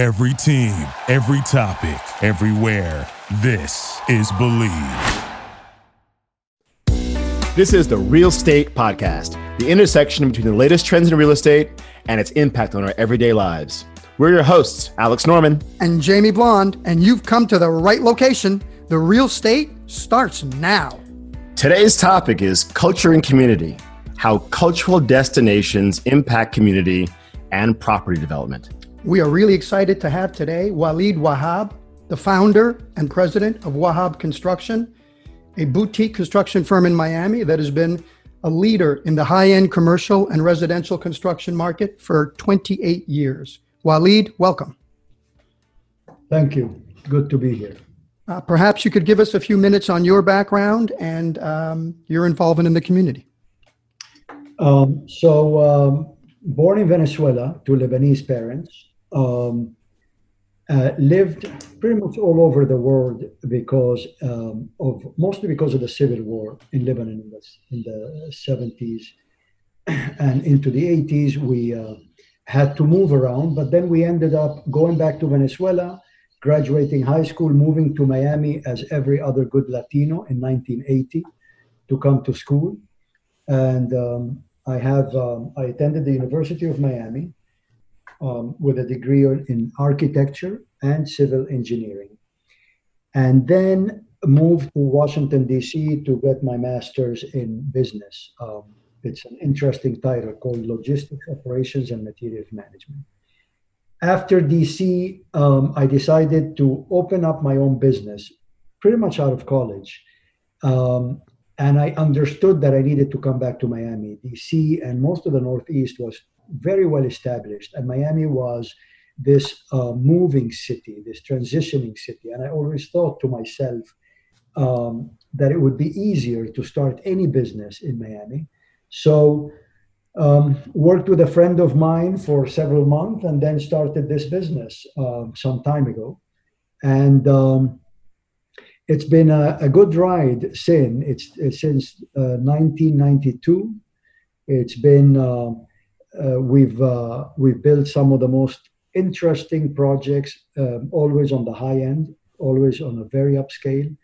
Every team, every topic, everywhere. This is Believe. This is the Real Estate Podcast, the intersection between the latest trends in real estate and its impact on our everyday lives. We're your hosts, Alex Norman and Jamie Blonde, and you've come to the right location. The real estate starts now. Today's topic is culture and community how cultural destinations impact community and property development. We are really excited to have today Walid Wahab, the founder and president of Wahab Construction, a boutique construction firm in Miami that has been a leader in the high end commercial and residential construction market for 28 years. Walid, welcome. Thank you. Good to be here. Uh, perhaps you could give us a few minutes on your background and um, your involvement in the community. Um, so, um, born in Venezuela to Lebanese parents, um, uh, lived pretty much all over the world because um, of mostly because of the civil war in Lebanon in the, in the 70s and into the 80s. We uh, had to move around, but then we ended up going back to Venezuela, graduating high school, moving to Miami as every other good Latino in 1980 to come to school. And um, I have um, I attended the University of Miami um, with a degree in architecture and civil engineering. And then moved to Washington, D.C. to get my master's in business. Um, it's an interesting title called Logistics, Operations, and Materials Management. After DC, um, I decided to open up my own business pretty much out of college. Um, and I understood that I needed to come back to Miami. DC and most of the Northeast was very well established, and Miami was this uh, moving city, this transitioning city. And I always thought to myself um, that it would be easier to start any business in Miami. So, um, worked with a friend of mine for several months and then started this business um, some time ago. And um, it's been a, a, good ride since. It's, it's since uh, 1992. It's been uh, uh, we've uh, we've built some of the most interesting projects, um, always on the high end, always on a very upscale,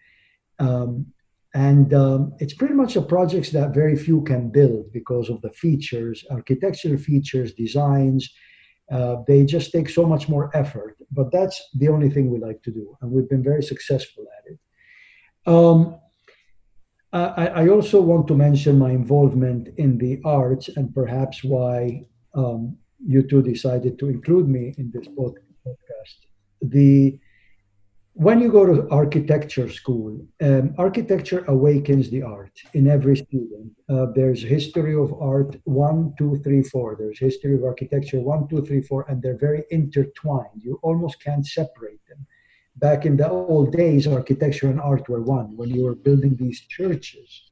um, and um, it's pretty much a projects that very few can build because of the features, architectural features, designs. Uh, they just take so much more effort, but that's the only thing we like to do, and we've been very successful at it. Um, I, I, also want to mention my involvement in the arts and perhaps why um, you two decided to include me in this podcast. The when you go to architecture school, um, architecture awakens the art in every student. Uh, there's history of art one, two, three, four. There's history of architecture one, two, three, four, and they're very intertwined. You almost can't separate them back in the old days, architecture and art were one. When you were building these churches,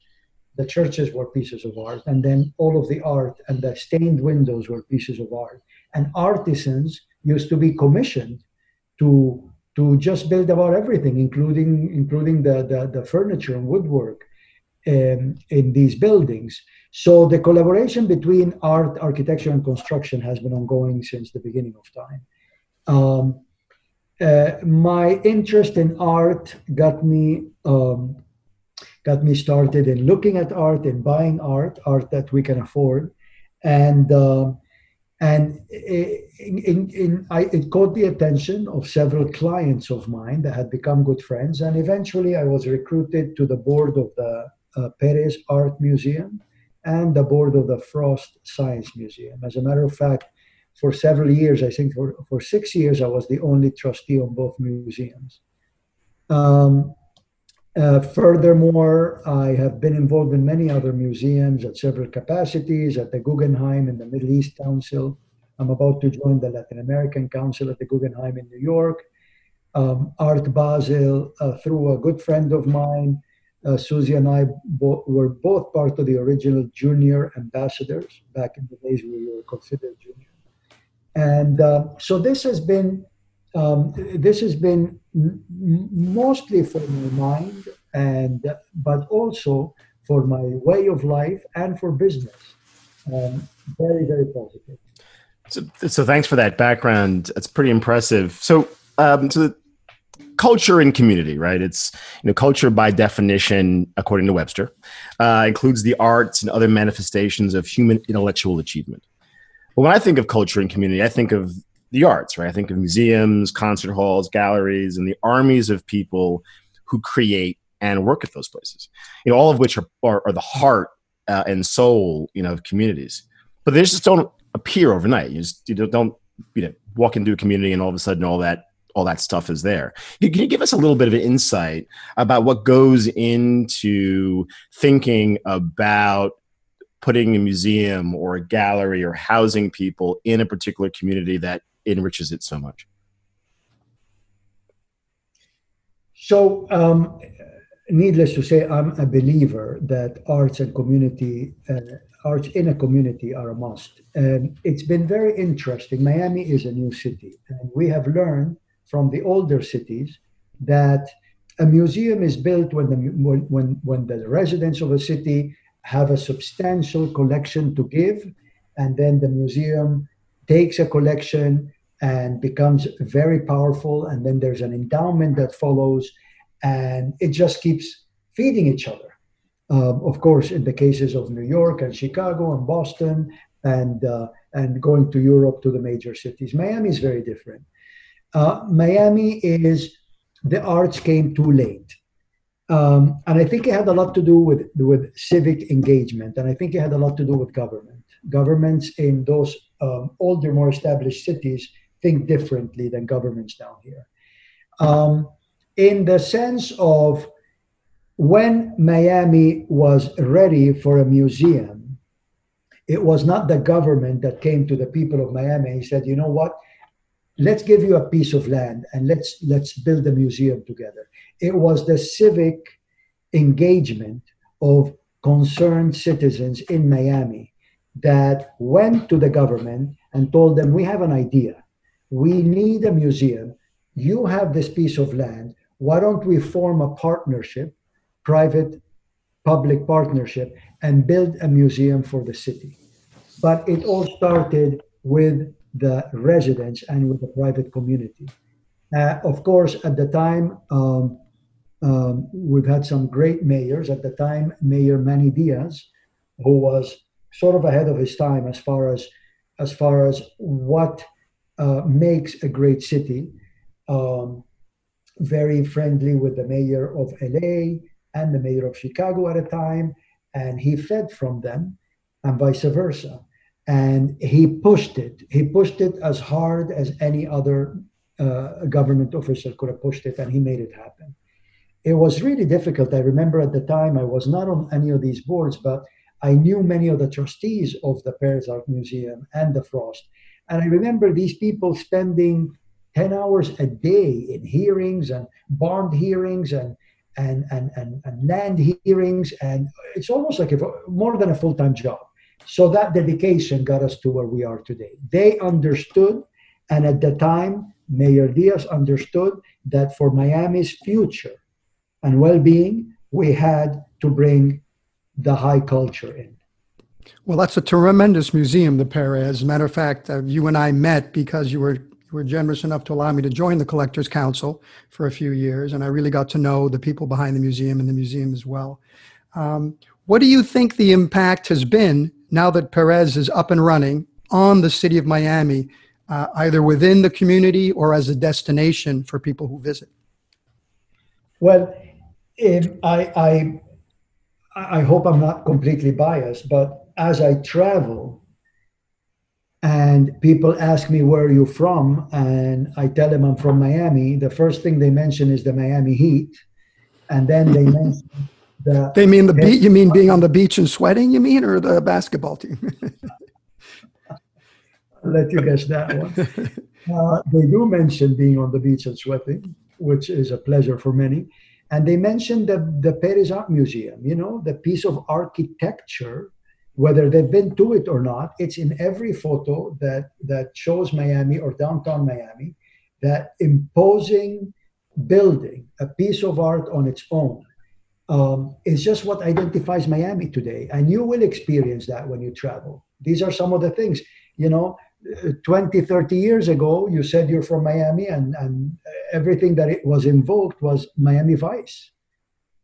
the churches were pieces of art, and then all of the art and the stained windows were pieces of art. And artisans used to be commissioned to to just build about everything, including including the the, the furniture and woodwork um, in these buildings. So the collaboration between art, architecture, and construction has been ongoing since the beginning of time. Um, uh, my interest in art got me um, got me started in looking at art and buying art, art that we can afford, and uh, and in, in, in, I, it caught the attention of several clients of mine that had become good friends, and eventually I was recruited to the board of the uh, Perez Art Museum and the board of the Frost Science Museum. As a matter of fact, for several years, I think for, for six years, I was the only trustee on both museums. Um, uh, furthermore, I have been involved in many other museums at several capacities at the Guggenheim and the Middle East Council. I'm about to join the Latin American Council at the Guggenheim in New York. Um, Art Basel, uh, through a good friend of mine, uh, Susie and I bo- were both part of the original junior ambassadors back in the days we were considered junior and uh, so this has been um, this has been mostly for my mind and but also for my way of life and for business um, very very positive So, so thanks for that background. It's pretty impressive. So, um, so the culture and community, right? It's you know culture by definition, according to Webster, uh, includes the arts and other manifestations of human intellectual achievement. But when I think of culture and community, I think of the arts, right? I think of museums, concert halls, galleries, and the armies of people who create and work at those places. You know, all of which are are, are the heart uh, and soul, you know, of communities. But they just don't appear overnight. You just you don't you know walk into a community and all of a sudden all that all that stuff is there. Can you give us a little bit of an insight about what goes into thinking about putting a museum or a gallery or housing people in a particular community that enriches it so much? So, um, needless to say, I'm a believer that arts and community, uh, arts in a community are a must. And it's been very interesting. Miami is a new city, and we have learned from the older cities that a museum is built when the when when the residents of a city have a substantial collection to give, and then the museum takes a collection and becomes very powerful, and then there's an endowment that follows, and it just keeps feeding each other. Um, of course, in the cases of New York and Chicago and Boston and uh, and going to Europe to the major cities, Miami is very different. Uh, Miami is the arts came too late. Um, and I think it had a lot to do with, with civic engagement, and I think it had a lot to do with government. Governments in those um, older, more established cities think differently than governments down here. Um, in the sense of when Miami was ready for a museum, it was not the government that came to the people of Miami and said, you know what, let's give you a piece of land and let's let's build a museum together. It was the civic engagement of concerned citizens in miami that went to the government and told them we have an idea. We need a museum. You have this piece of land. Why don't we form a partnership private public partnership and build a museum for the city? But it all started with the residents and with the private community. Uh, of course, at the time, um, um, we've had some great mayors. At the time, Mayor Manny Diaz, who was sort of ahead of his time as far as as far as what uh, makes a great city. Um, very friendly with the mayor of LA and the mayor of Chicago at a time, and he fed from them, and vice versa and he pushed it. He pushed it as hard as any other uh, government official could have pushed it, and he made it happen. It was really difficult. I remember at the time I was not on any of these boards, but I knew many of the trustees of the Perez Art Museum and the Frost. And I remember these people spending 10 hours a day in hearings and bond hearings and and, and, and, and land hearings. And it's almost like a, more than a full time job. So that dedication got us to where we are today. They understood, and at the time, Mayor Diaz understood that for Miami's future and well being, we had to bring the high culture in. Well, that's a tremendous museum, the Perez. As a matter of fact, uh, you and I met because you were were generous enough to allow me to join the Collectors Council for a few years, and I really got to know the people behind the museum and the museum as well. Um, what do you think the impact has been now that Perez is up and running on the city of Miami, uh, either within the community or as a destination for people who visit? Well, I, I, I hope I'm not completely biased, but as I travel and people ask me where are you from, and I tell them I'm from Miami, the first thing they mention is the Miami Heat, and then they mention the, they mean the beach. You mean being on the beach and sweating? You mean, or the basketball team? I'll let you guess that one. Uh, they do mention being on the beach and sweating, which is a pleasure for many. And they mentioned the, the Perez Art Museum, you know, the piece of architecture, whether they've been to it or not, it's in every photo that, that shows Miami or downtown Miami, that imposing building, a piece of art on its own, um, is just what identifies Miami today. And you will experience that when you travel. These are some of the things, you know, 20, 30 years ago, you said you're from Miami, and, and everything that it was invoked was Miami Vice,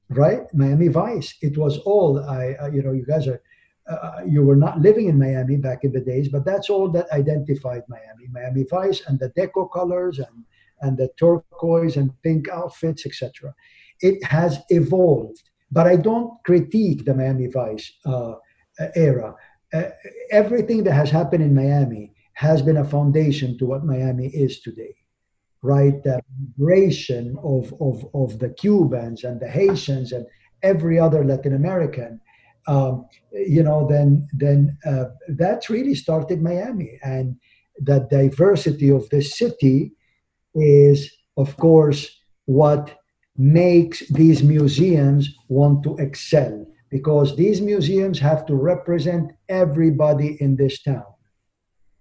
right? Miami Vice. It was all, I, I you know, you guys are, uh, you were not living in Miami back in the days, but that's all that identified Miami. Miami Vice and the deco colors and, and the turquoise and pink outfits, etc. It has evolved, but I don't critique the Miami Vice uh, era. Uh, everything that has happened in Miami has been a foundation to what Miami is today, right? The migration of, of, of the Cubans and the Haitians and every other Latin American, um, you know, then then uh, that's really started Miami, and the diversity of the city is, of course, what makes these museums want to excel because these museums have to represent everybody in this town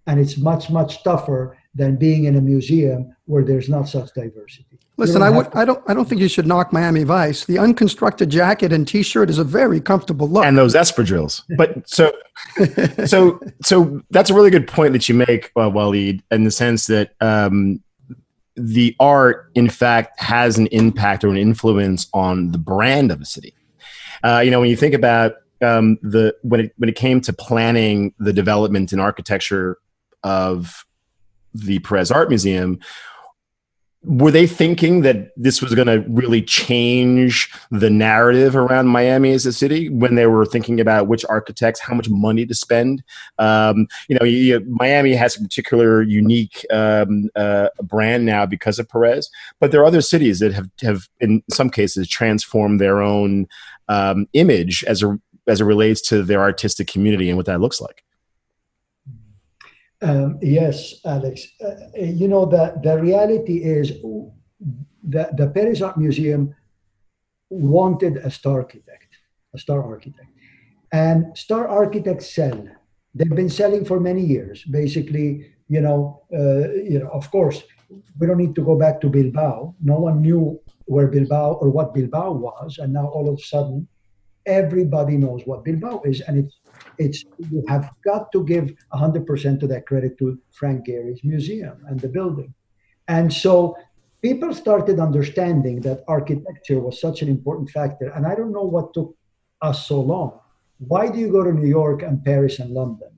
and it's much much tougher than being in a museum where there's not such diversity. Listen, I would to- I don't I don't think you should knock Miami Vice. The unconstructed jacket and T-shirt is a very comfortable look, and those espadrilles. But so so so that's a really good point that you make, uh, Walid, in the sense that. Um, the art, in fact, has an impact or an influence on the brand of a city. Uh, you know, when you think about um, the when it when it came to planning the development and architecture of the Perez Art Museum, were they thinking that this was going to really change the narrative around Miami as a city when they were thinking about which architects, how much money to spend? Um, you know, you, Miami has a particular unique um, uh, brand now because of Perez, but there are other cities that have, have in some cases transformed their own um, image as a as it relates to their artistic community and what that looks like. Um, yes, Alex. Uh, you know, the, the reality is that the Perez Art Museum wanted a star architect, a star architect. And star architects sell. They've been selling for many years. Basically, you know, uh, you know, of course, we don't need to go back to Bilbao. No one knew where Bilbao or what Bilbao was, and now all of a sudden, everybody knows what Bilbao is, and it's it's you have got to give 100% of that credit to Frank Gehry's museum and the building. And so people started understanding that architecture was such an important factor. And I don't know what took us so long. Why do you go to New York and Paris and London?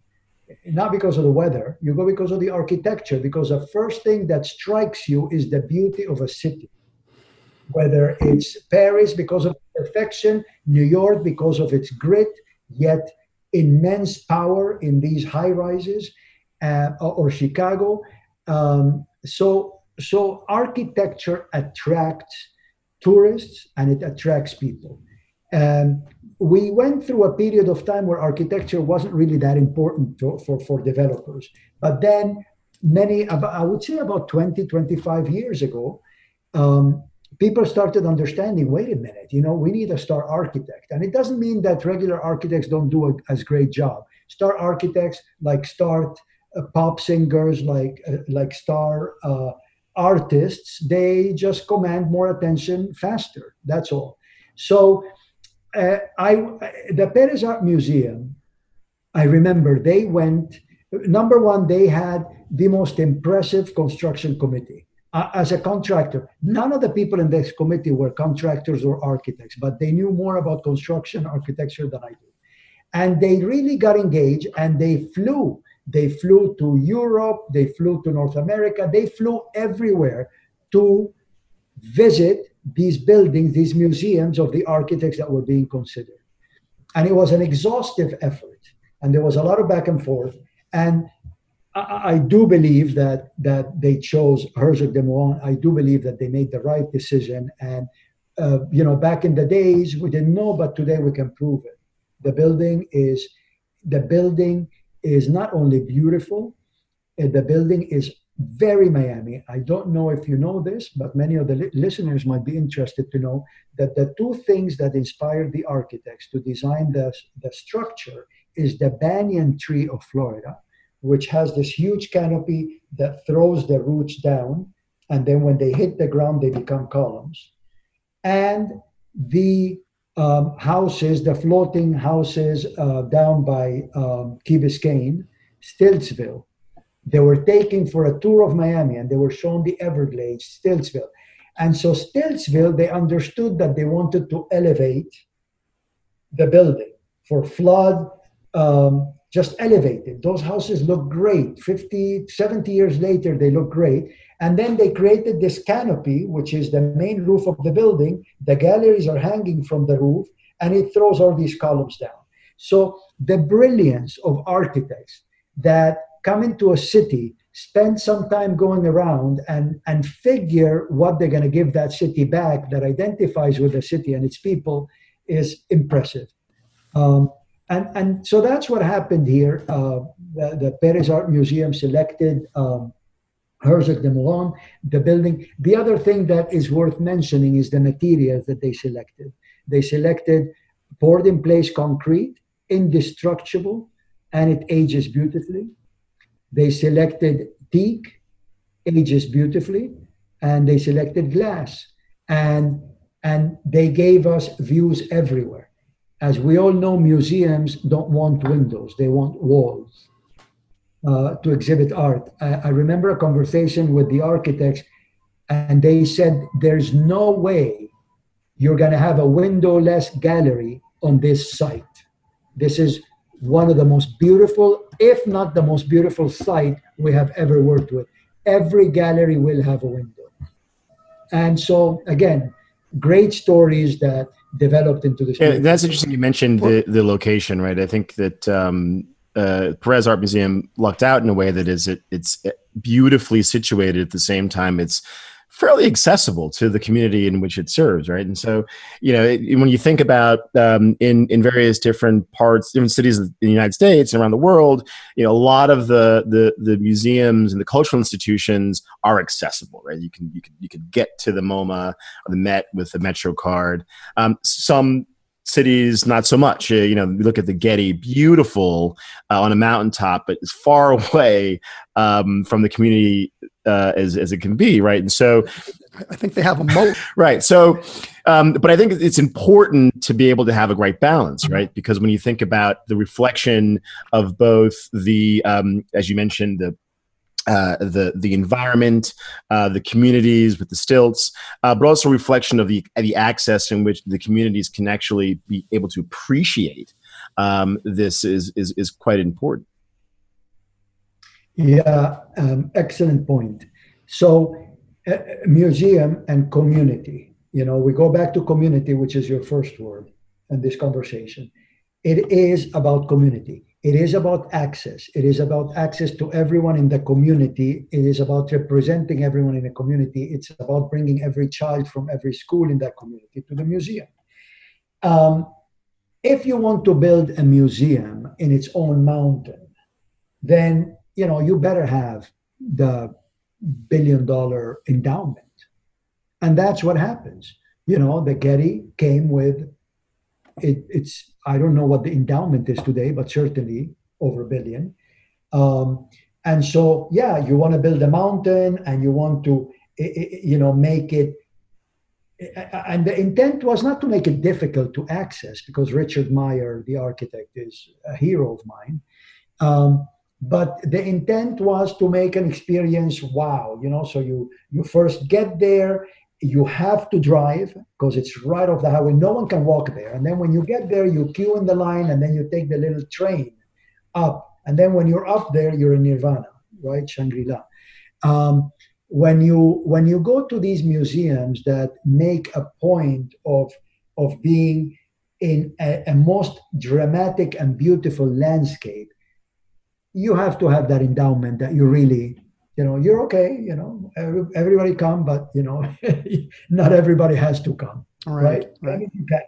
Not because of the weather, you go because of the architecture, because the first thing that strikes you is the beauty of a city. Whether it's Paris because of perfection, New York because of its grit, yet immense power in these high rises, uh, or Chicago. Um, so, so architecture attracts tourists and it attracts people. Um, we went through a period of time where architecture wasn't really that important to, for, for developers. But then, many, I would say about 20, 25 years ago, um, people started understanding wait a minute you know we need a star architect. And it doesn't mean that regular architects don't do a, as great job. Star architects like star uh, pop singers like uh, like star uh, artists they just command more attention faster. That's all. So uh, i the perez art museum i remember they went number one they had the most impressive construction committee uh, as a contractor. None of the people in this committee were contractors or architects, but they knew more about construction architecture than I do. And they really got engaged and they flew. They flew to Europe, they flew to North America, they flew everywhere to visit these buildings, these museums of the architects that were being considered. And it was an exhaustive effort. And there was a lot of back and forth. And I, I, do believe that that they chose Herzog de Meuron. I do believe that they made the right decision. And uh, you know, back in the days, we didn't know, but today we can prove it. The building is the building is not only beautiful, uh, the building is very Miami. I don't know if you know this, but many of the li- listeners might be interested to know that the two things that inspired the architects to design the, the structure is the banyan tree of Florida which has this huge canopy that throws the roots down. And then when they hit the ground, they become columns. And the um, houses, the floating houses uh, down by um, Key Biscayne, Stiltsville, They were taken for a tour of Miami and they were shown the Everglades, Stiltsville. And so, Stiltsville, they understood that they wanted to elevate the building for flood, um, just elevated. Those houses look great. 50, 70 years later, they look great. And then they created this canopy, which is the main roof of the building. The galleries are hanging from the roof, and it throws all these columns down. So the brilliance of architects that come into a city, spend some time going around and, and figure what they're going to give that city back that identifies with the city and its people is impressive. Um, and, and so that's what happened here. Uh, the, the Perez Art Museum selected um, Herzog de Meuron, the building. The other thing that is worth mentioning is the materials that they selected. They selected poured in place concrete, indestructible, and it ages beautifully. They selected teak, ages beautifully, and they selected glass. And, and they gave us views everywhere. As we all know, museums don't want windows, they want walls uh, to exhibit art. I, I remember a conversation with the architects, and they said, There's no way you're going to have a windowless gallery on this site. This is one of the most beautiful, if not the most beautiful site we have ever worked with. Every gallery will have a window. And so, again, great stories that developed into this. Yeah, that's interesting. You mentioned the, the location, right? I think that um, uh, Perez Art Museum lucked out in a way that is it, it's beautifully situated at the same time. It's fairly accessible to the community in which it serves, right? And so, you know, it, when you think about um, in in various different parts, different cities in the United States and around the world, you know, a lot of the the the museums and the cultural institutions are accessible, right? You can you can you can get to the MoMA or the Met with the Metro card. Um, some cities not so much uh, you know we look at the getty beautiful uh, on a mountaintop but as far away um, from the community uh, as, as it can be right? And so i think they have a moat. Right. So um, but i think it's important to be able to have a great balance right? Because when you think about the reflection of both the um, as you mentioned the uh, the the environment, uh, the communities with the stilts, uh, but also reflection of the the access in which the communities can actually be able to appreciate um, this is, is is quite important. Yeah, um, excellent point. So, uh, museum and community. You know, we go back to community, which is your first word in this conversation. It is about community it is about access. It is about access to everyone in the community. It is about representing everyone in the community. It's about bringing every child from every school in that community to the museum. Um, if you want to build a museum in its own mountain, then you know you better have the billion dollar endowment, and that's what happens. You know, the Getty came with it, it's I don't know what the endowment is today, but certainly over a billion. Um, and so, yeah, you want to build a mountain, and you want to, you know, make it. And the intent was not to make it difficult to access, because Richard Meier, the architect, is a hero of mine. Um, but the intent was to make an experience wow you know so you you first get there you have to drive because it's right off the highway. No one can walk there. And then when you get there, you queue in the line and then you take the little train up. And then when you're up there, you're in Nirvana, right? Shangri-La. Um, when you when you go to these museums that make a point of of being in a, a most dramatic and beautiful landscape, you have to have that endowment that you really you know you're okay you know everybody come but you know not everybody has to come right, right? right.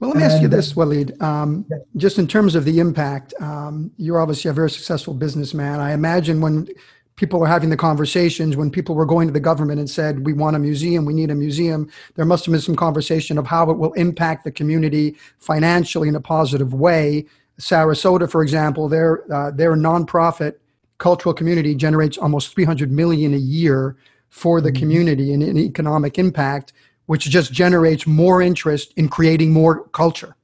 well let me and, ask you this Walid um, yeah. just in terms of the impact um, you're obviously a very successful businessman i imagine when people were having the conversations when people were going to the government and said we want a museum we need a museum there must have been some conversation of how it will impact the community financially in a positive way sarasota for example they're uh, they're nonprofit cultural community generates almost 300 million a year for the mm-hmm. community and an economic impact which just generates more interest in creating more culture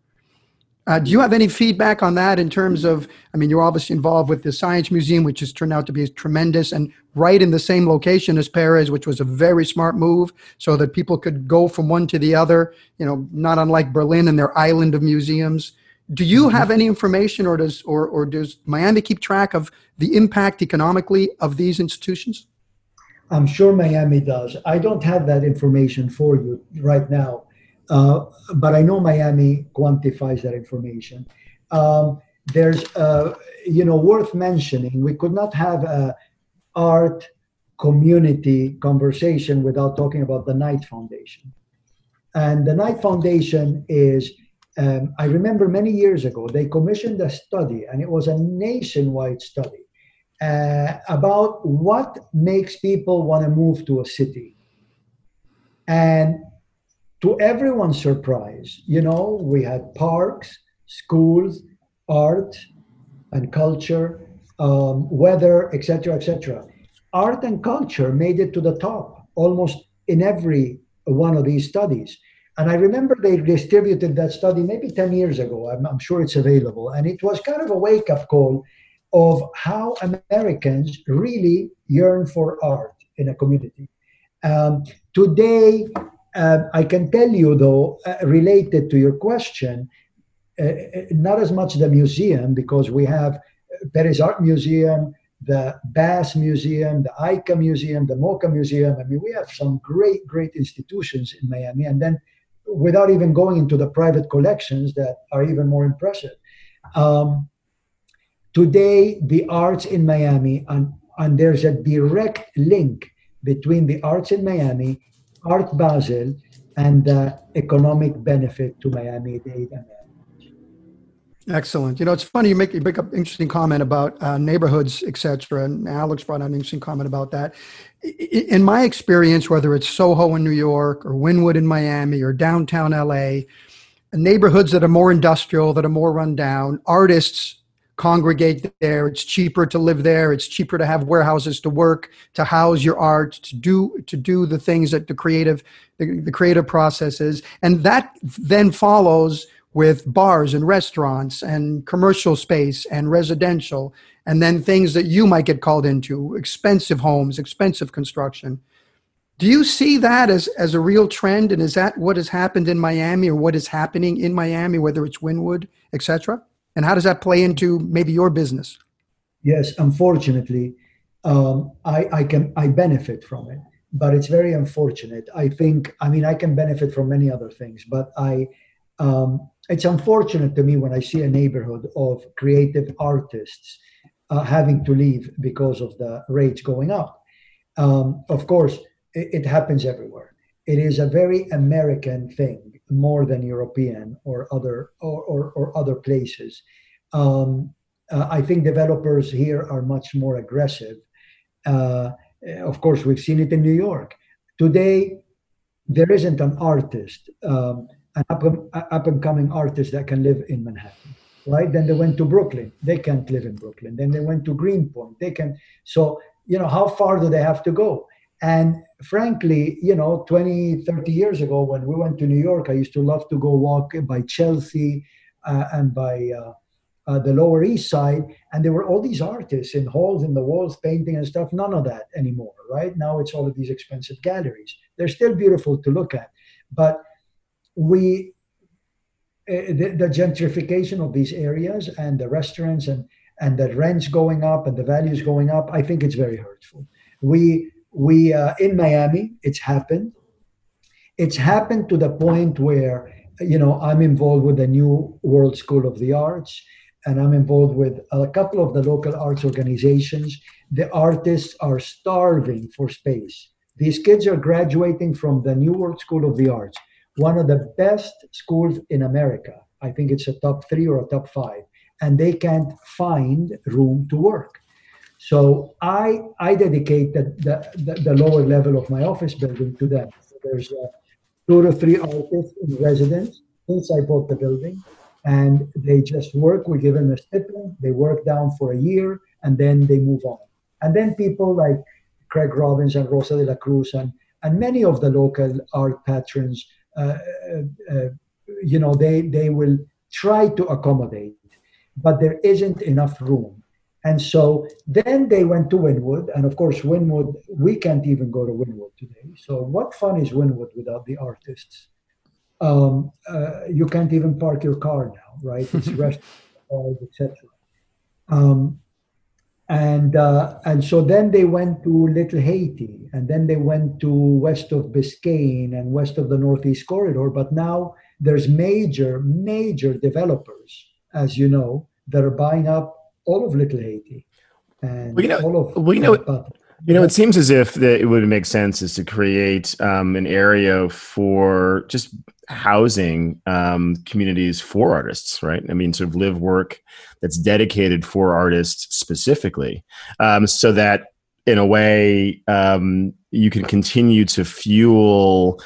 Uh, do you have any feedback on that in terms of? I mean, you're obviously involved with the Science Museum, which has turned out to be tremendous, and right in the same location as Perez, which was a very smart move, so that people could go from one to the other. You know, not unlike Berlin and their island of museums. Do you mm-hmm. have any information, or does or or does Miami keep track of the impact economically of these institutions? I'm sure Miami does. I don't have that information for you right now. Uh, but I know Miami quantifies that information. Um, there's, uh, you know, worth mentioning, we could not have a art community conversation without talking about the Knight Foundation. And the Knight Foundation is, um, I remember many years ago, they commissioned a study, and it was a nationwide study uh, about what makes people want to move to a city. And to everyone's surprise, you know, we had parks, schools, art and culture, um, weather, etc., etc. Art and culture made it to the top almost in every one of these studies. And I remember they distributed that study maybe 10 years ago. I'm, I'm sure it's available. And it was kind of a wake up call of how Americans really yearn for art in a community. Um, today, uh, I can tell you, though, uh, related to your question, uh, uh not as much the museum, because we have Perez Art Museum, the Bass Museum, the ICA Museum, the MoCA Museum. I mean, we have some great, great institutions in Miami. And then, without even going into the private collections that are even more impressive. Um, today, the arts in Miami, and, and there's a direct link between the arts in Miami Art Basel and the economic benefit to Miami-Dade and Excellent. You know, it's funny you make you make up interesting comment about uh, neighborhoods, etc. And Alex brought out an interesting comment about that. In my experience, whether it's Soho in New York or Wynwood in Miami or downtown LA, neighborhoods that are more industrial, that are more run down, artists congregate there. It's cheaper to live there. It's cheaper to have warehouses to work, to house your art, to do to do the things that the creative the, the creative processes, and that then follows with bars and restaurants and commercial space and residential, and then things that you might get called into expensive homes, expensive construction. Do you see that as, as a real trend? And is that what has happened in Miami or what is happening in Miami, whether it's Wynwood, et cetera? And how does that play into maybe your business? Yes, unfortunately, um, I, I can I benefit from it, but it's very unfortunate. I think I mean I can benefit from many other things, but I um, it's unfortunate to me when I see a neighborhood of creative artists uh, having to leave because of the rates going up. Um, of course, it, it happens everywhere. It is a very American thing more than European or other or, or, or other places. Um, uh, I think developers here are much more aggressive. Uh, of course, we've seen it in New York. Today, there isn't an artist, um, an up, and coming artist that can live in Manhattan, right? Then they went to Brooklyn. They can't live in Brooklyn. Then they went to Greenpoint. They can. So, you know, how far do they have to go? And frankly, you know, 20, 30 years ago when we went to New York, I used to love to go walk by Chelsea uh, and by uh, uh, the Lower East Side. And there were all these artists in halls in the walls painting and stuff. None of that anymore, right? Now it's all of these expensive galleries. They're still beautiful to look at. But we, uh, the, the gentrification of these areas and the restaurants and, and the rents going up and the values going up, I think it's very hurtful. We we uh, in Miami, it's happened. It's happened to the point where you know I'm involved with the New World School of the Arts, and I'm involved with a couple of the local arts organizations. The artists are starving for space. These kids are graduating from the New World School of the Arts, one of the best schools in America. I think it's a top three or a top five, and they can't find room to work. So I I dedicate the, the, the, lower level of my office building to them. So there's uh, two or three artists in residence since I bought the building, and they just work. We give them a stipend. They work down for a year, and then they move on. And then people like Craig Robins and Rosa de la Cruz and and many of the local art patrons, you know, they they will try to accommodate, but there isn't enough room. And so then they went to Wynwood, and of course, Wynwood, we can't even go to Wynwood today. So, what fun is Wynwood without the artists? Um, uh, you can't even park your car now, right? It's restaurants, etc. Um, and uh, and so then they went to Little Haiti, and then they went to west of Biscayne and west of the Northeast Corridor. But now there's major, major developers, as you know, that are buying up all of Little Haiti and you know, all of well, you know, you know, it seems as if that it would make sense is to create um, an area for just housing um, communities for artists, right? I mean, sort of live work that's dedicated for artists specifically, um, so that in a way um, you can continue to fuel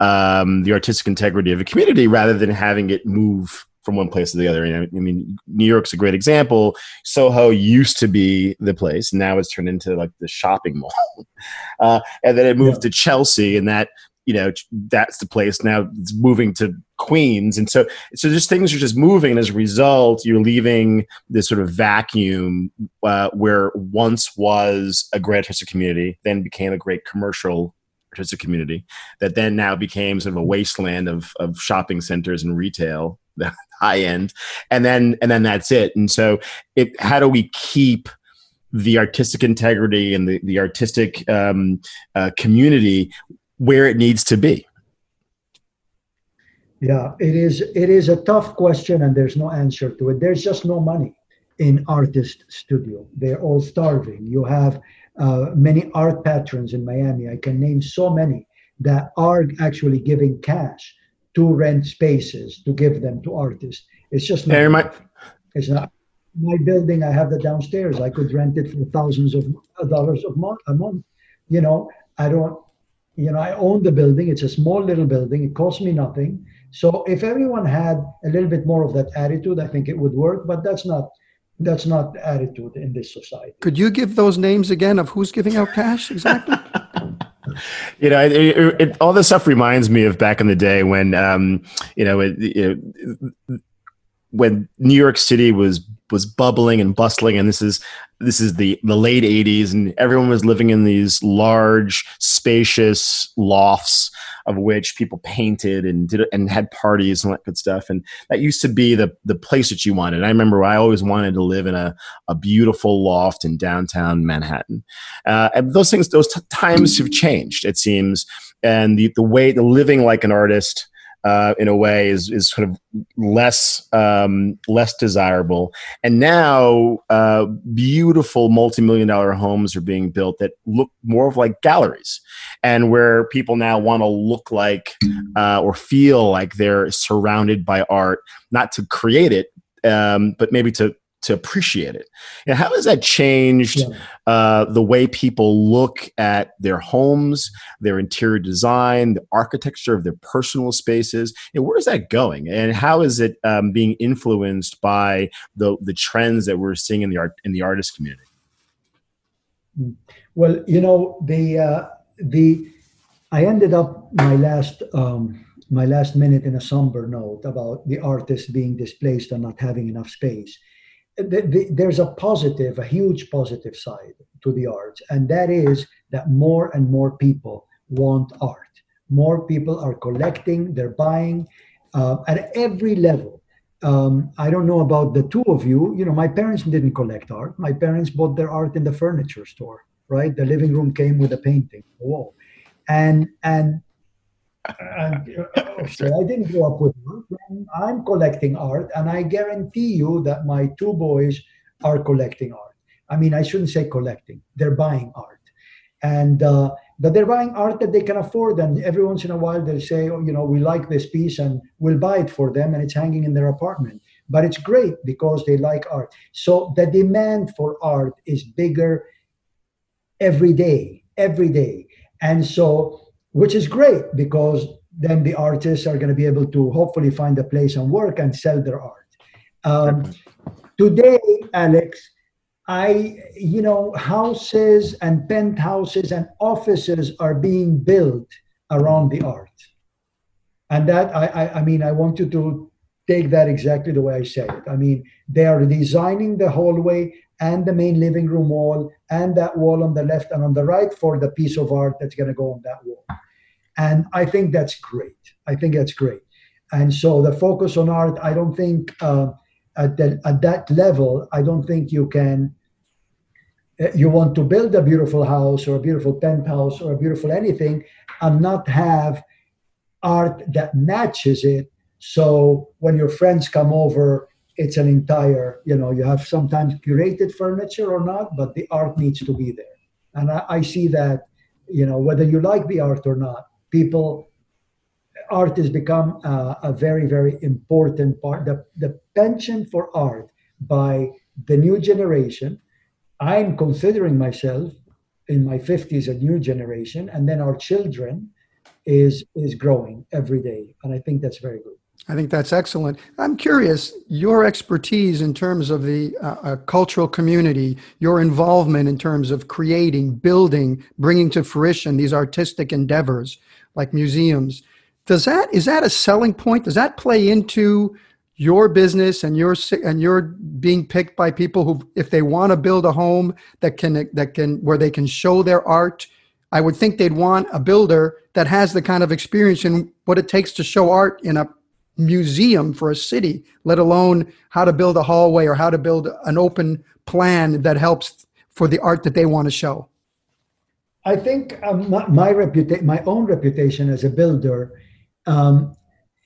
um, the artistic integrity of a community rather than having it move from one place to the other. I mean, New York's a great example. Soho used to be the place, now it's turned into like the shopping mall, uh, and then it moved yeah. to Chelsea, and that you know that's the place now. It's moving to Queens, and so so just things are just moving, and as a result, you're leaving this sort of vacuum uh, where once was a great artistic community, then became a great commercial artistic community that then now became sort of a wasteland of, of shopping centers and retail the high end. And then and then that's it. And so it how do we keep the artistic integrity and the, the artistic um, uh, community where it needs to be yeah it is it is a tough question and there's no answer to it there's just no money in artist studio they're all starving you have uh, many art patrons in miami i can name so many that are actually giving cash to rent spaces to give them to artists. It's just not. My, it's not. My building, I have the downstairs. I could rent it for thousands of dollars a month. A month, you know. I don't. You know, I own the building. It's a small little building. It costs me nothing. So if everyone had a little bit more of that attitude, I think it would work. But that's not that's not the attitude in this society. Could you give those names again of who's giving out cash exactly? you know, it, it, it, all this stuff reminds me of back in the day when, um, you know, when New York City was was bubbling and bustling, and this is this is the the late '80s, and everyone was living in these large, spacious lofts of which people painted and did and had parties and that good stuff. And that used to be the the place that you wanted. I remember I always wanted to live in a, a beautiful loft in downtown Manhattan. Uh, and those things, those t- times have changed. It seems, and the the way the living like an artist uh, in a way is is sort of less um, less desirable. And now, uh, beautiful multi million dollar homes are being built that look more of like galleries, and where people now want to look like uh, or feel like they're surrounded by art, not to create it, um, but maybe to to appreciate it. And how has that changed yeah. uh, the way people look at their homes, their interior design, the architecture of their personal spaces? And where is that going? And how is it um, being influenced by the the trends that we're seeing in the art in the artist community? Hmm. Well, you know the uh, the I ended up my last. Um, my last minute in a somber note about the artist being displaced and not having enough space the, the, there's a positive, a huge positive side to the arts, and that is that more and more people want art. More people are collecting, they're buying uh, at every level. Um, I don't know about the two of you. You know, my parents didn't collect art. My parents bought their art in the furniture store, right? The living room came with a painting, wall, and and and uh, I didn't grow up with art. I'm collecting art, and I guarantee you that my two boys are collecting art. I mean, I shouldn't say collecting; they're buying art, and uh, but they're buying art that they can afford. And every once in a while, they'll say, "Oh, you know, we like this piece, and we'll buy it for them," and it's hanging in their apartment. But it's great because they like art. So the demand for art is bigger every day, every day, and so which is great because then the artists are going to be able to hopefully find a place and work and sell their art. Um, today, Alex, I, you know, houses and penthouses and offices are being built around the art. And that, I, I, I mean, I want you to take that exactly the way I say it. I mean, they are designing the hallway and the main living room wall and that wall on the left and on the right for the piece of art that's going to go on that wall. And I think that's great. I think that's great. And so the focus on art, I don't think uh, at, the, at that level, I don't think you can. Uh, you want to build a beautiful house or a beautiful penthouse or a beautiful anything and not have art that matches it. So when your friends come over, it's an entire, you know, you have sometimes curated furniture or not, but the art needs to be there. And I, I see that, you know, whether you like the art or not, people art has become uh, a very very important part. The, the penchant for art by the new generation i'm considering myself in my 50s a new generation and then our children is is growing every day and i think that's very good I think that's excellent. I'm curious, your expertise in terms of the uh, cultural community, your involvement in terms of creating, building, bringing to fruition these artistic endeavors like museums. Does that is that a selling point? Does that play into your business and your and you're being picked by people who if they want to build a home that can that can where they can show their art i would think they'd want a builder that has the kind of experience in what it takes to show art in a museum for a city let alone how to build a hallway or how to build an open plan that helps for the art that they want to show I think um, my, my reputation, my own reputation as a builder, um,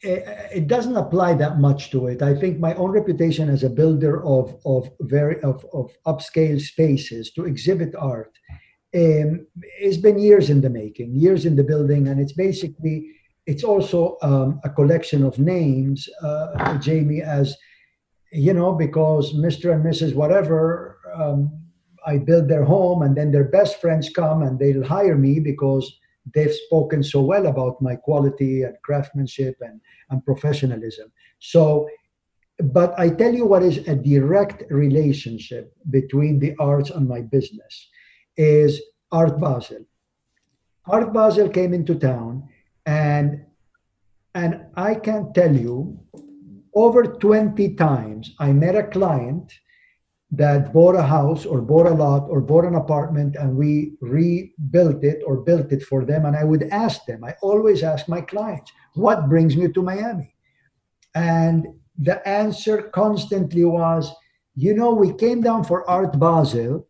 it, it, doesn't apply that much to it. I think my own reputation as a builder of of very of, of upscale spaces to exhibit art um, it's been years in the making, years in the building, and it's basically it's also um, a collection of names, uh, Jamie, as you know, because Mr. and Mrs. whatever um, I build their home, and then their best friends come and they'll hire me because they've spoken so well about my quality and craftsmanship and, and professionalism. So, but I tell you what is a direct relationship between the arts and my business is Art Basel. Art Basel came into town and and I can tell you over 20 times I met a client that bought a house or bought a lot or bought an apartment and we rebuilt it or built it for them. And I would ask them, I always ask my clients, what brings you to Miami? And the answer constantly was, you know, we came down for Art Basel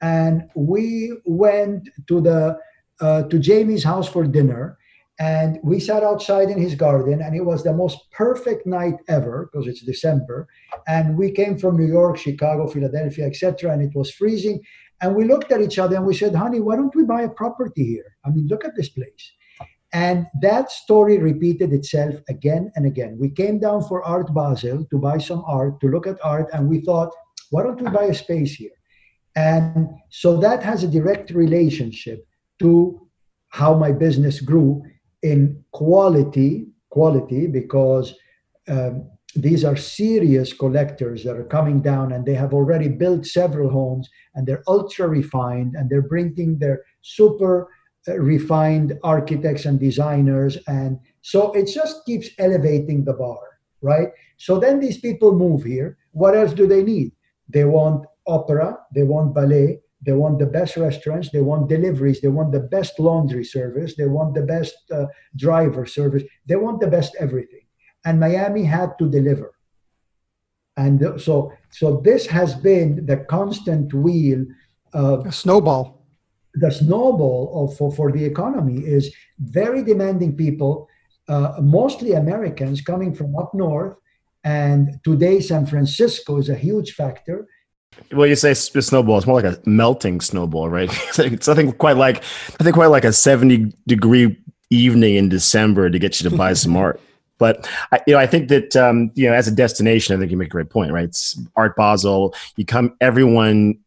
and we went to the uh, to Jamie's house for dinner and we sat outside in his garden and it was the most perfect night ever because it's december. And we came from new york chicago philadelphia etc and it was freezing. And we looked at each other and we said honey why don't we buy a property here? I mean look at this place. And that story repeated itself again and again. We came down for art basel to buy some art to look at art and we thought why don't we buy a space here? And so that has a direct relationship to how my business grew in quality, quality because um, these are serious collectors that are coming down and they have already built several homes and they're ultra refined and they're bringing their super uh, refined architects and designers and so it just keeps elevating the bar right? So then these people move here. What else do they need? They want opera they want ballet they want the best restaurants. They want deliveries. They want the best laundry service. They want the best uh, driver service. They want the best everything. And Miami had to deliver. And so, so this has been the constant wheel of a snowball. The snowball of for, for the economy is very demanding people, uh, mostly Americans coming from up north. And today, San Francisco is a huge factor well, you say a snowball. It's more like a melting snowball, right? it's nothing quite like I think quite like a seventy degree evening in December to get you to buy some art. But I, you know, I think that um, you know, as a destination, I think you make a great point, right? It's Art Basel. You come, everyone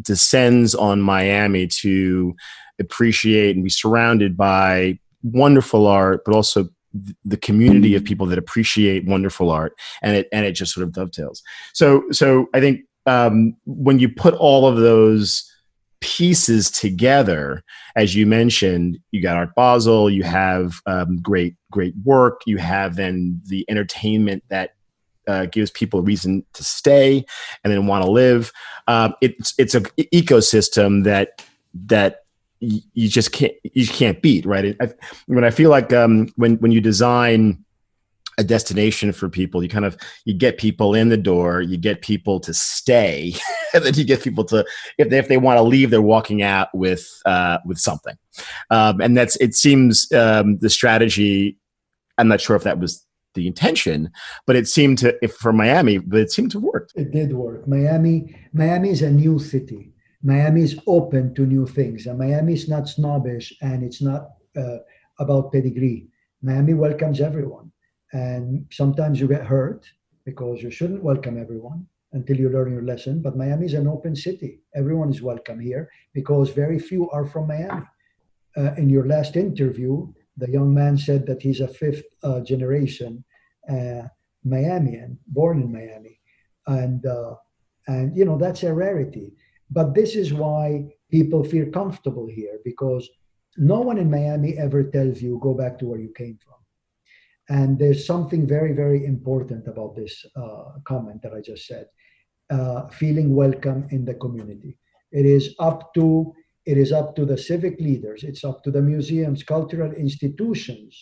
descends on Miami to appreciate and be surrounded by wonderful art, but also the community of people that appreciate wonderful art, and it and it just sort of dovetails. So, so I think um, when you put all of those pieces together, as you mentioned, you got Art Basel, you have um, great, great work, you have then the entertainment that uh, gives people a reason to stay and then want to live. Um, it's it's an ecosystem that that you just can't you can't beat right. I, when I feel like um, when when you design a destination for people. You kind of you get people in the door you get people to stay and then you get people to if they, if they want to leave they're walking out with uh, with something. Um, and that's it seems um, the strategy i'm not sure if that was the intention but it seemed to if for miami but it seemed to work it did work. Miami miami is a new city. Miami is open to new things and miami is not snobbish and it's not uh, about pedigree. Miami welcomes everyone and sometimes you get hurt because you shouldn't welcome everyone until you learn your lesson. But Miami is an open city. Everyone is welcome here because very few are from Miami. Uh, in your last interview, the young man said that he's a fifth uh, generation uh, Miamian, born in Miami, and uh, and you know that's a rarity. But this is why people feel comfortable here because no one in Miami ever tells you go back to where you came from. And there's something very, very important about this uh, comment that I just said. Uh, feeling welcome in the community. It is up to it is up to the civic leaders. It's up to the museums, cultural institutions,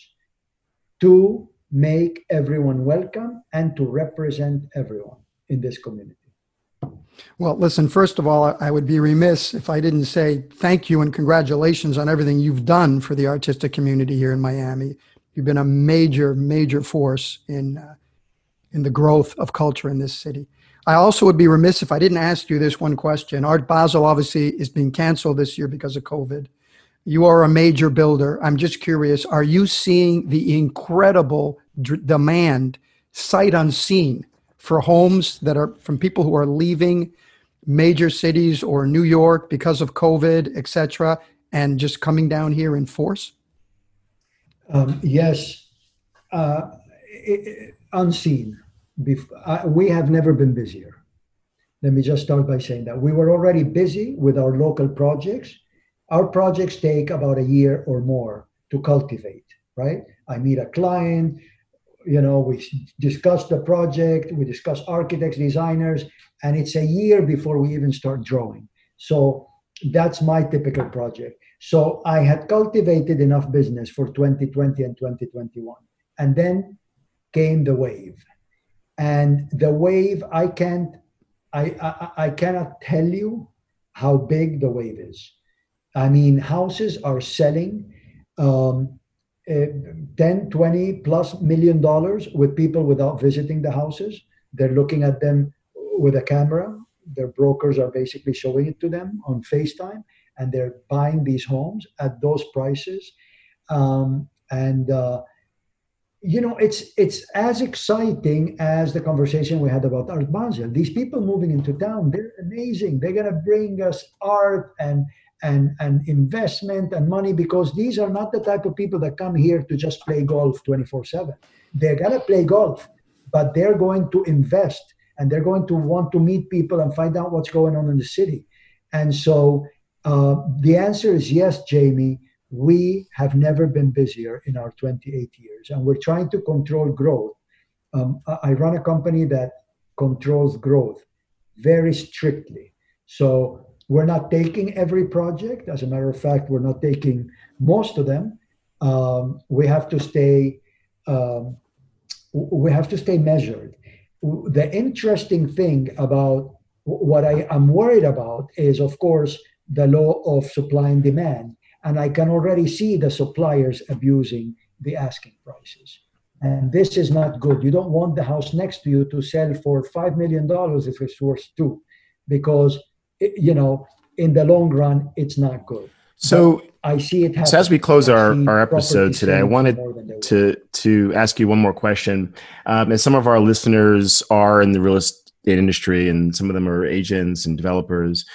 to make everyone welcome and to represent everyone in this community. Well, listen, first of all, I would be remiss if I didn't say thank you and congratulations on everything you've done for the artistic community here in Miami. You've been a major, major force in uh, in the growth of culture in this city. I also would be remiss if I didn't ask you this one question. Art Basel obviously is being canceled this year because of COVID. You are a major builder. I'm just curious, are you seeing the incredible d- demand, sight unseen, for homes that are from people who are leaving major cities or New York because of COVID, et cetera, and just coming down here in force? Um, yes, uh, it, unseen. Bef- uh, we have never been busier. Let me just start by saying that we were already busy with our local projects. Our projects take about a year or more to cultivate, right? I meet a client, you know, we discuss the project, we discuss architects, designers, and it's a year before we even start drawing. So that's my typical project. So I had cultivated enough business for 2020 and 2021. And then came the wave. And the wave, I can't, I, I, I cannot tell you how big the wave is. I mean, houses are selling um, uh, 10, 20 plus million dollars with people without visiting the houses. They're looking at them with a camera. Their brokers are basically showing it to them on FaceTime and they're buying these homes at those prices. Um, and uh, you know, it's it's as exciting as the conversation we had about Art Basel. These people moving into town, they're amazing. They're gonna bring us art and and and investment and money because these are not the type of people that come here to just play golf 24/7. They're gonna play golf, but they're going to invest and they're going to want to meet people and find out what's going on in the city. And so uh, the answer is yes, Jamie. We have never been busier in our 28 years, and we're trying to control growth. Um, I run a company that controls growth very strictly. So we're not taking every project. As a matter of fact, we're not taking most of them. Um, we have to stay. Um, we have to stay measured. The interesting thing about what I am worried about is, of course, the law of supply and demand. And I can already see the suppliers abusing the asking prices. And this is not good. You don't want the house next to you to sell for $5 million if it's worth two, because, you know, in the long run, it's not good. So but I see it So as we close our, our episode today, I wanted to, to ask you one more question. Um, as some of our listeners are in the real estate industry and some of them are agents and developers,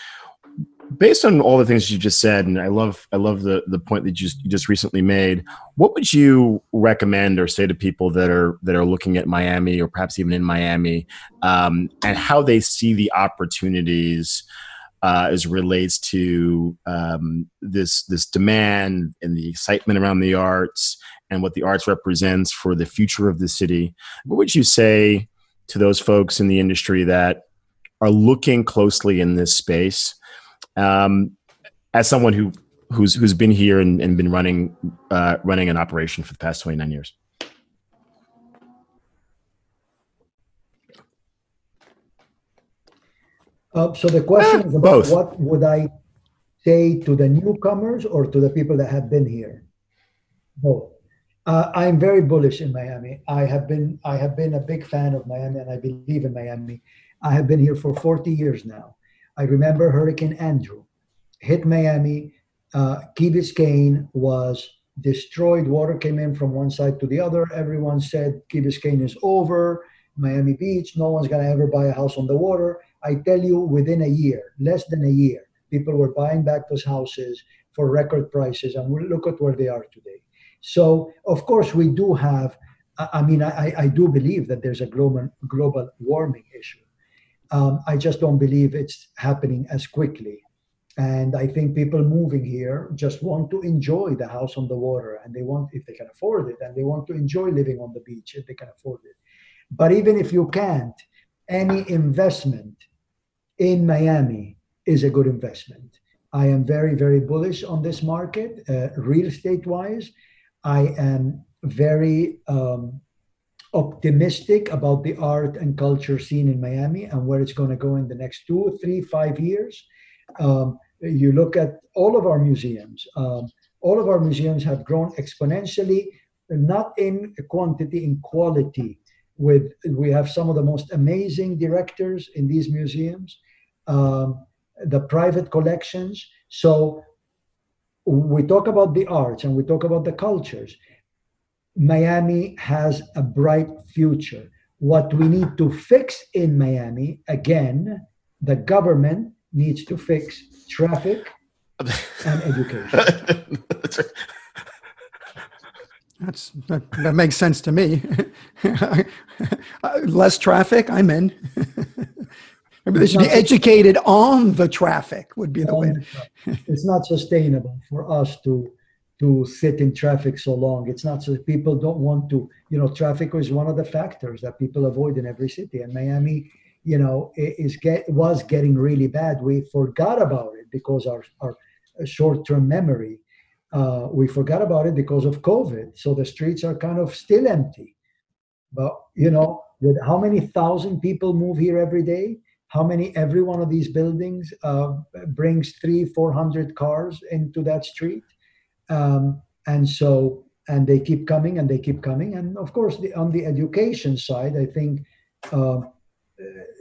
based on all the things you just said, and I love I love the the point that you just, you just recently made. What would you recommend or say to people that are that are looking at Miami or perhaps even in Miami, um, and how they see the opportunities uh, as relates to um, this this demand and the excitement around the arts and what the arts represents for the future of the city? What would you say? to those folks in the industry that are looking closely in this space. Um, as someone who who's who's been here and, and been running uh, running an operation for the past 29 years. Uh, so the question is about Both. what would I say to the newcomers or to the people that have been here? Both. Uh, I'm very bullish in Miami. I have been I have been a big fan of Miami, and I believe in Miami. I have been here for 40 years now. I remember Hurricane Andrew hit Miami. Uh, Key Biscayne was destroyed. Water came in from one side to the other. Everyone said Key Biscayne is over. Miami Beach, no one's gonna ever buy a house on the water. I tell you, within a year, less than a year, people were buying back those houses for record prices, and we look at where they are today. So, of course, we do have. I mean, I, I do believe that there's a global global warming issue. Um, I just don't believe it's happening as quickly. And I think people moving here just want to enjoy the house on the water, and they want, if they can afford it, and they want to enjoy living on the beach if they can afford it. But even if you can't, any investment in Miami is a good investment. I am very, very bullish on this market, uh, real estate wise. I am very um, optimistic about the art and culture scene in Miami and where it's going to go in the next two, three, five years. Um, you look at all of our museums, um, all of our museums have grown exponentially, not in quantity, in quality. With we have some of the most amazing directors in these museums um, the private collections. So we talk about the arts and we talk about the cultures. Miami has a bright future. What we need to fix in Miami, again, the government needs to fix traffic and education. That's that, that makes sense to me. Uh, less traffic, I'm in. Maybe they should be educated on the traffic. Would be the way. it's not sustainable for us to to sit in traffic so long. It's not so people don't want to. You know, traffic is one of the factors that people avoid in every city. And Miami, you know, is get was getting really bad. We forgot about it because our our short-term memory. Uh, we forgot about it because of COVID. So the streets are kind of still empty. But you know, with how many thousand people move here every day? how many every one of these buildings uh, brings three four hundred cars into that street um, and so and they keep coming and they keep coming. And of course the, on the education side i think uh,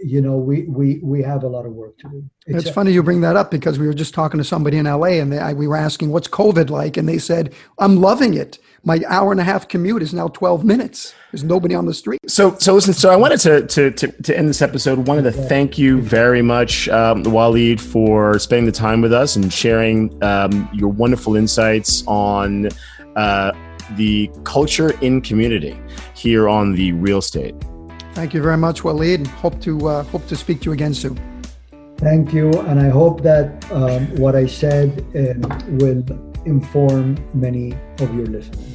you know we we we have a lot of work to do. It's, it's funny you bring that up because we were just talking to somebody in la and they, I, we were asking what's covid like and they said i'm loving it. My hour and a half commute is now 12 minutes. There's nobody on the street. So so listen so i wanted to to to, to end this episode wanted to thank you very much um, Walid for spending the time with us and sharing um, your wonderful insights on uh, the culture in community here on the real estate Thank you very much, Walid. Hope to uh, hope to speak to you again soon. Thank you, and I hope that um, what I said uh, will inform many of your listeners.